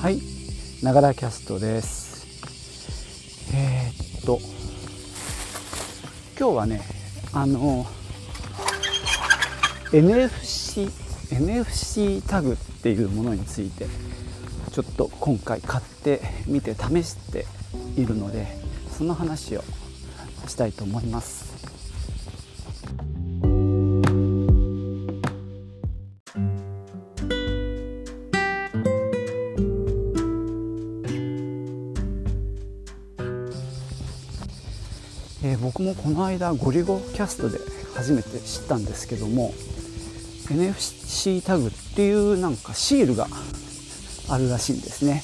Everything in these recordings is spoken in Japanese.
はい。ながらキャストです。えー、っと。今日はねあの NFC NFC タグっていうものについてちょっと今回買ってみて試しているのでその話をしたいと思います。僕もこの間ゴリゴキャストで初めて知ったんですけども NFC タグっていうなんかシールがあるらしいんですね。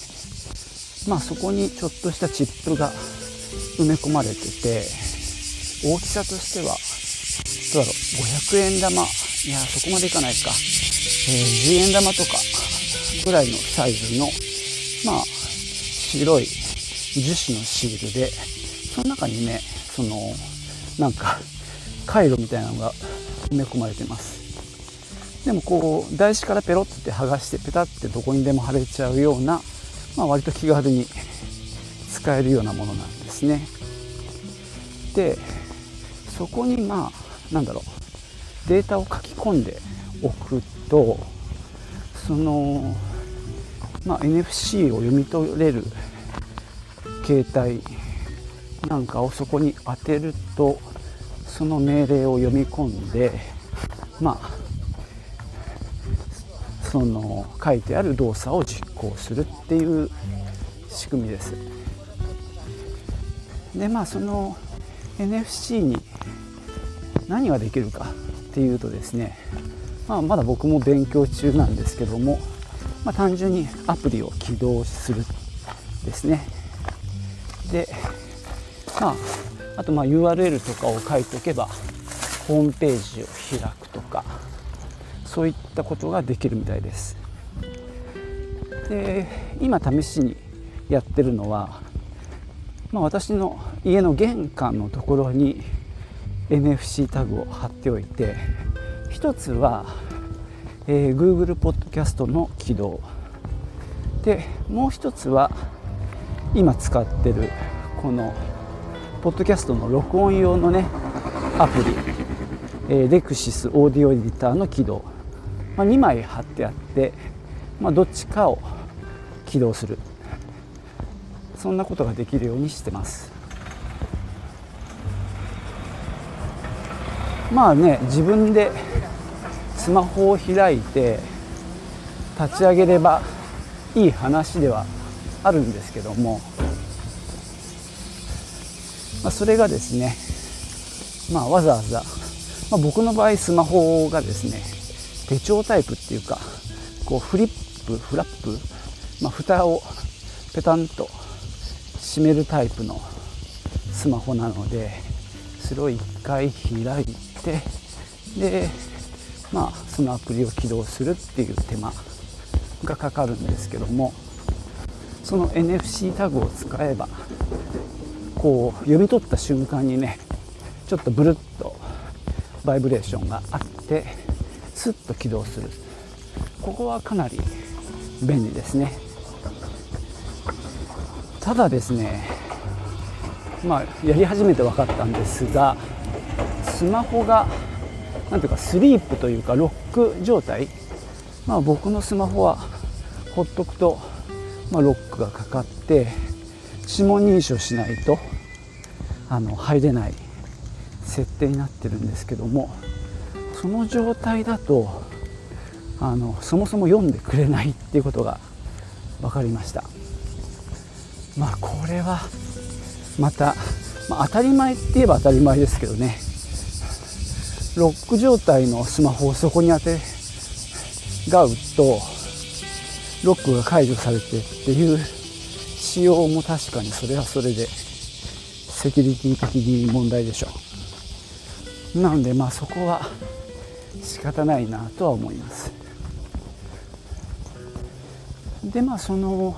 まあそこにちょっとしたチップが埋め込まれてて大きさとしてはどうだろう500円玉。いやそこまでいかないか、えー、10円玉とかぐらいのサイズのまあ白い樹脂のシールでその中にねそのなんか回路みたいなのが埋め込まれてます。でもこう台紙からペロッて剥がしてペタってどこにでも貼れちゃうような、まあ、割と気軽に使えるようなものなんですね。でそこにまあなんだろうデータを書き込んでおくとその、まあ、NFC を読み取れる携帯なんかをそこに当てるとその命令を読み込んでまあその書いてある動作を実行するっていう仕組みです。でまあその NFC に何ができるかっていうとですね、まあ、まだ僕も勉強中なんですけども、まあ、単純にアプリを起動するですねでまあ、あとまあ URL とかを書いておけばホームページを開くとかそういったことができるみたいです。で今試しにやってるのは、まあ、私の家の玄関のところに NFC タグを貼っておいて一つは、えー、Google ポッドキャストの起動。でもう一つは今使ってるこのポッドキャストの録音用のねアプリ、えー、レクシスオーディオエディターの起動、まあ、2枚貼ってあって、まあ、どっちかを起動する。そんなことができるようにしてます。まあね自分でスマホを開いて立ち上げればいい話ではあるんですけどもまあ、それがですね、まあ、わざわざ、まあ、僕の場合スマホがですね手帳タイプっていうかこうフリップフラップ、まあ、蓋をペタンと閉めるタイプのスマホなのでそれを1回開いてでまあそのアプリを起動するっていう手間がかかるんですけどもその NFC タグを使えばこう読み取った瞬間にねちょっとブルッとバイブレーションがあってスッと起動する。ここはかなり便利ですね。ただですねまあやり始めて分かったんですがスマホが何ていうかスリープというかロック状態。まあ僕のスマホはほっとくと、まあ、ロックがかかって指紋認証しないとあの入れない設定になってるんですけどもその状態だとあのそもそも読んでくれないっていうことが分かりました。まあこれはまた、まあ、当たり前って言えば当たり前ですけどね。ロック状態のスマホをそこに当てがうとロックが解除されてっていう仕様も確かにそれはそれでセキュリティ的に問題でしょう。なのでまあそこは仕方ないなとは思います。でまあその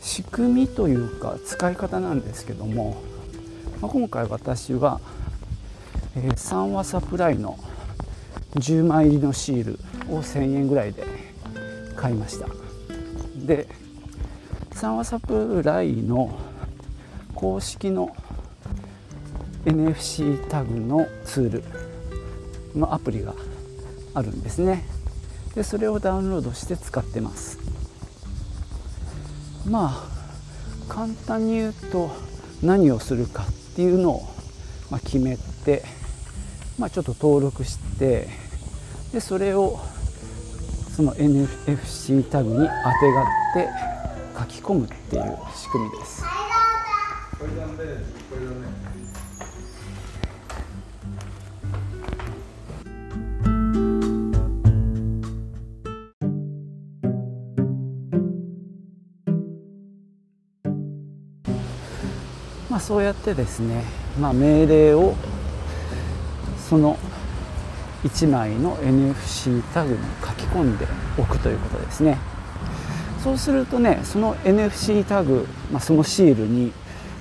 仕組みというか使い方なんですけども、まあ、今回私は、えー、3話サプライの10枚入りのシールを1000円ぐらいで買いました。でサンワサプライの公式の NFC タグのツールのアプリがあるんですね。でそれをダウンロードして使ってます。まあ簡単に言うと何をするかっていうのを、ま決めて、まあ、ちょっと登録してでそれをその NFC タグにあてがって書き込むっていう仕組みです。まあ、そうやってですね、まあ、命令をその1枚の NFC タグに書き込んでおくということですねそうするとねその NFC タグ、まあ、そのシールに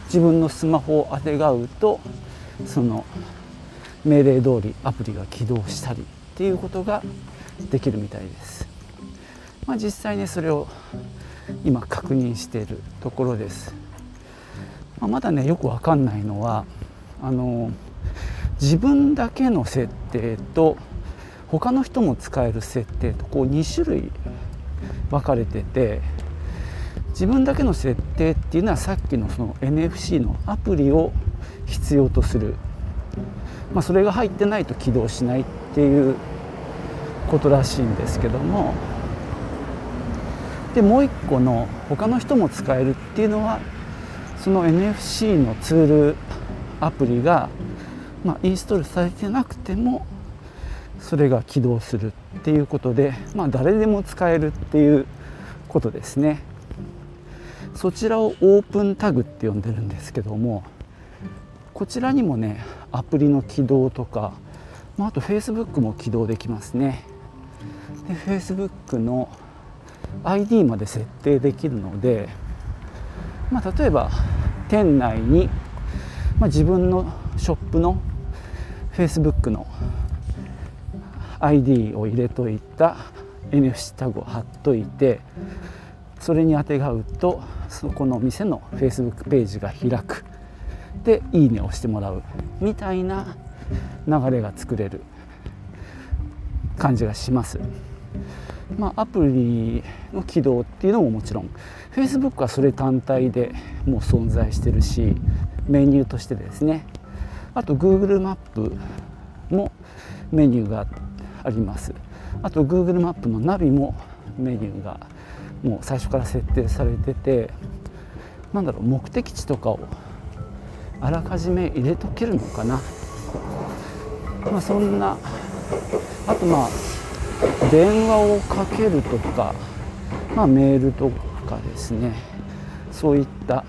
自分のスマホをあてがうとその命令通りアプリが起動したりっていうことができるみたいです、まあ、実際ねそれを今確認しているところです。まあ、まだねよく分かんないのはあの自分だけの設定と他の人も使える設定とこう2種類分かれてて自分だけの設定っていうのはさっきのその NFC のアプリを必要とする、まあ、それが入ってないと起動しないっていうことらしいんですけども。でもう一個の他の人も使えるっていうのはその NFC のツールアプリが、まあ、インストールされてなくてもそれが起動するっていうことで、まあ、誰でも使えるっていうことですね。そちらをオープンタグって呼んでるんですけどもこちらにもねアプリの起動とか、まあ、あと Facebook も起動できますね。で Facebook の ID まで設定できるので、まあ、例えば店内に、まあ、自分のショップの Facebook の ID を入れといた NFC タグを貼っといてそれにあてがうとそこの店の Facebook ページが開く。で「いいね」をしてもらう。みたいな流れが作れる感じがします。まあ、アプリの起動っていうのももちろん Facebook はそれ単体でもう存在してるしメニューとしてですね。あと Google マップもメニューがああります。あと Google マップのナビもメニューがもう最初から設定されててなんだろう目的地とかをあらかじめ入れとけるのかな。まあそんなあとまあ電話をかけるとか、まあ、メールとかですね。そういった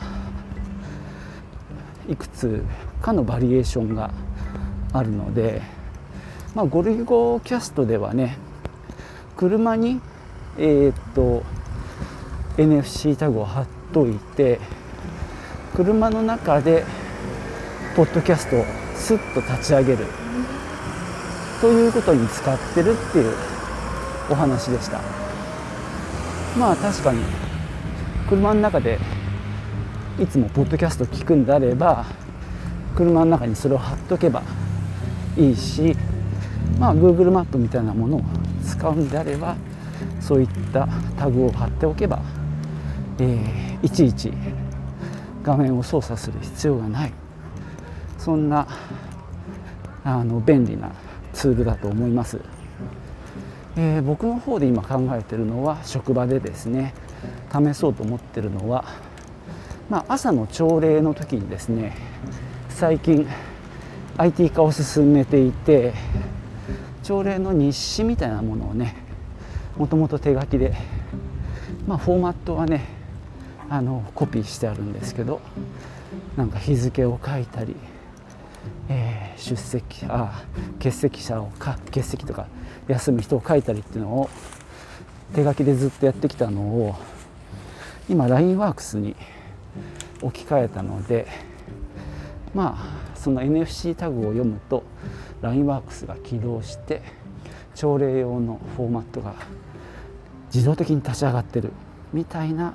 いくつかのバリエーションがあるので、まあ、ゴルゴキャストではね車にえー、っと NFC タグを貼っといて車の中でポッドキャストをスッと立ち上げる。ということに使ってるっていうお話でした。まあ確かに車の中でいつもポッドキャスト聞くんであれば車の中にそれを貼っとけばいいしまあ Google マップみたいなものを使うんであればそういったタグを貼っておけば、えー、いちいち画面を操作する必要がないそんなあの便利なツールだと思います。えー、僕の方で今考えてるのは職場でですね試そうと思ってるのは、まあ、朝の朝礼の時にですね最近 IT 化を進めていて朝礼の日誌みたいなものをねもともと手書きで、まあ、フォーマットはねあのコピーしてあるんですけどなんか日付を書いたり、えー、出席あ欠席者をか欠席とか休む人を書いたりっていうのを手書きでずっとやってきたのを今 LINEWORKS に置き換えたのでまあその NFC タグを読むと LINEWORKS が起動して朝礼用のフォーマットが自動的に立ち上がってるみたいな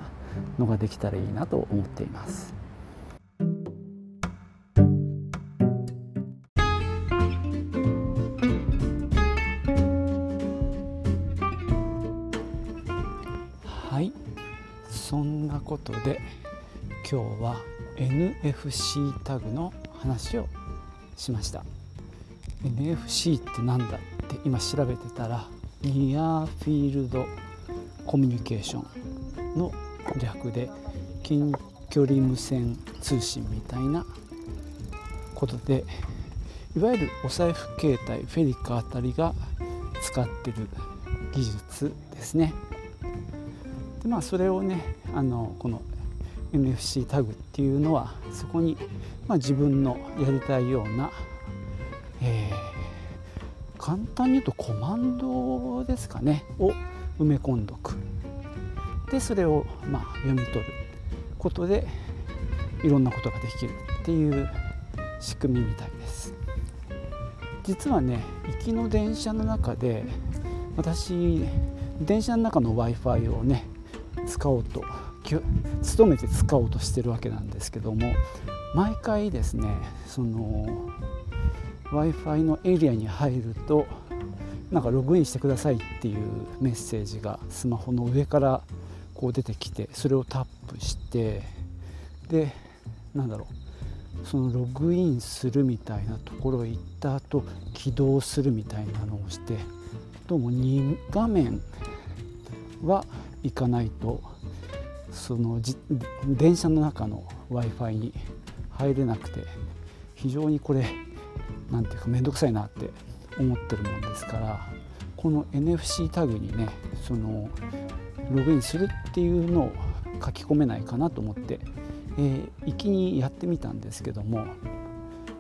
のができたらいいなと思っています。はいそんなことで今日は NFC タグの話をしました NFC って何だって今調べてたらニアフィールドコミュニケーションの略で近距離無線通信みたいなことでいわゆるお財布携帯フェリカあたりが使ってる技術ですね。でまあそれをねあのこの NFC タグっていうのはそこに、まあ、自分のやりたいような、簡単に言うとコマンドですかね。を埋め込んどく。でそれをまあ読み取ることでいろんなことができるっていう仕組みみたいです。実はね行きの電車の中で私電車の中の w i f i をね使おうと努めて使おうとしてるわけなんですけども毎回ですねその w i f i のエリアに入るとなんかログインしてくださいっていうメッセージがスマホの上からこう出てきてそれをタップしてでなんだろうそのログインするみたいなところへ行った後起動するみたいなのをしてどうも2画面は行かないとその電車の中の w i f i に入れなくて非常にこれ何ていうか面倒くさいなって思ってるもんですからこの NFC タグにねそのログインするっていうのを書き込めないかなと思って、えー、行きにやってみたんですけども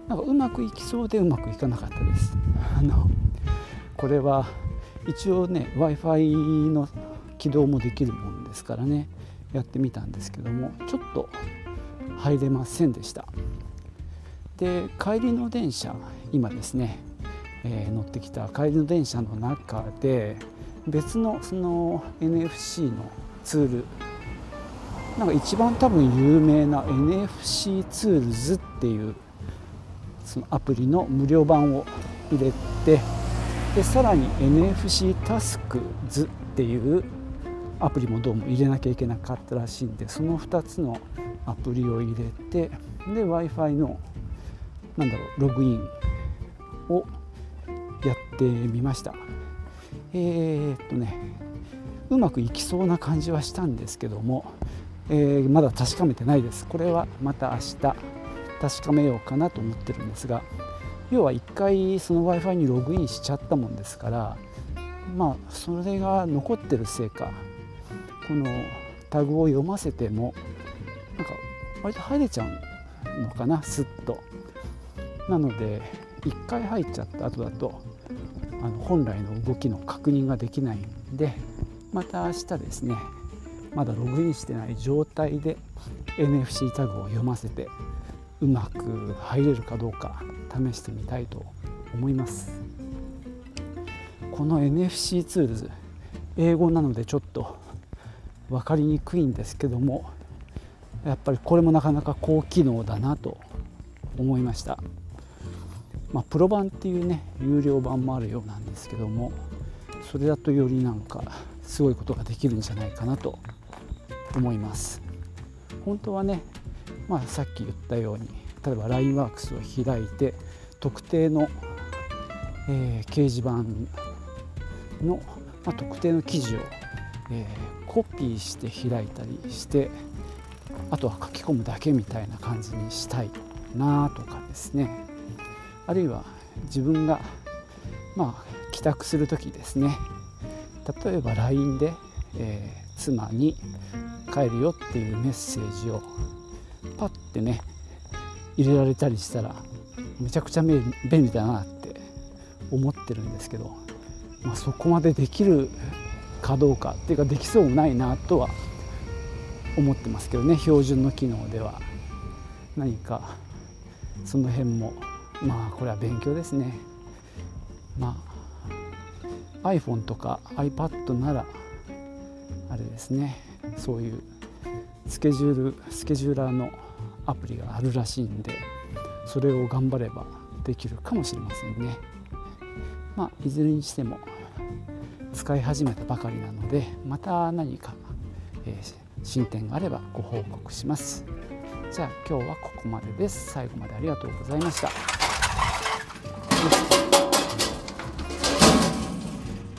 なんかうまくいきそうでうまくいかなかったです。あのこれは一応ね w i f i の起動もできるもんですからねやってみたんですけどもちょっと入れませんでしたで帰りの電車今ですねえー、乗ってきた帰りの電車の中で別のその NFC のツールなんか一番多分有名な NFC ツールズっていうそのアプリの無料版を入れてでさらに NFC タスクズっていうアプリもどうも入れなきゃいけなかったらしいんでその2つのアプリを入れてで w i f i のなんだろうログインをやってみました。えー、っとねうまくいきそうな感じはしたんですけども、えー、まだ確かめてないです。これはまた明日確かめようかなと思ってるんですが要は1回その w i f i にログインしちゃったもんですからまあそれが残ってるせいかこのタグを読ませてもなんか割と入れちゃうのかなすっと。なので1回入っちゃった後だとあの本来の動きの確認ができないんでまた明日ですねまだログインしてない状態で NFC タグを読ませてうまく入れるかどうか試してみたいと思います。この NFC ツールズ英語なのでちょっと分かりにくいんですけどもやっぱりこれもなかなか高機能だなと思いました。まあ、プロ版っていうね有料版もあるようなんですけどもそれだとよりなんかすごいことができるんじゃないかなと思います。本当はね、まあ、さっき言ったように例えば LINEWORKS を開いて特定の、えー、掲示板の、まあ、特定の記事を、えー、コピーして開いたりしてあとは書き込むだけみたいな感じにしたいなとかですね。あるいは自分がまあ帰宅する時ですね。例えば LINE で、えー、妻に帰るよっていうメッセージをパッてね入れられたりしたらめちゃくちゃ便利だなって思ってるんですけど、まあ、そこまでできるかどうかっていうかできそうもないなとは思ってますけどね。標準の機能では何かその辺もまあこれは勉強ですねまあ iPhone とか iPad ならあれですねそういうスケジュールスケジューラーのアプリがあるらしいんでそれを頑張ればできるかもしれませんね。まあ、いずれにしても使い始めたばかりなのでまた何か、えー、進展があればご報告します。じゃあ今日はここまでです。最後までありがとうございました。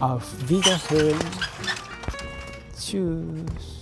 Auf Wiederhören. Tschüss.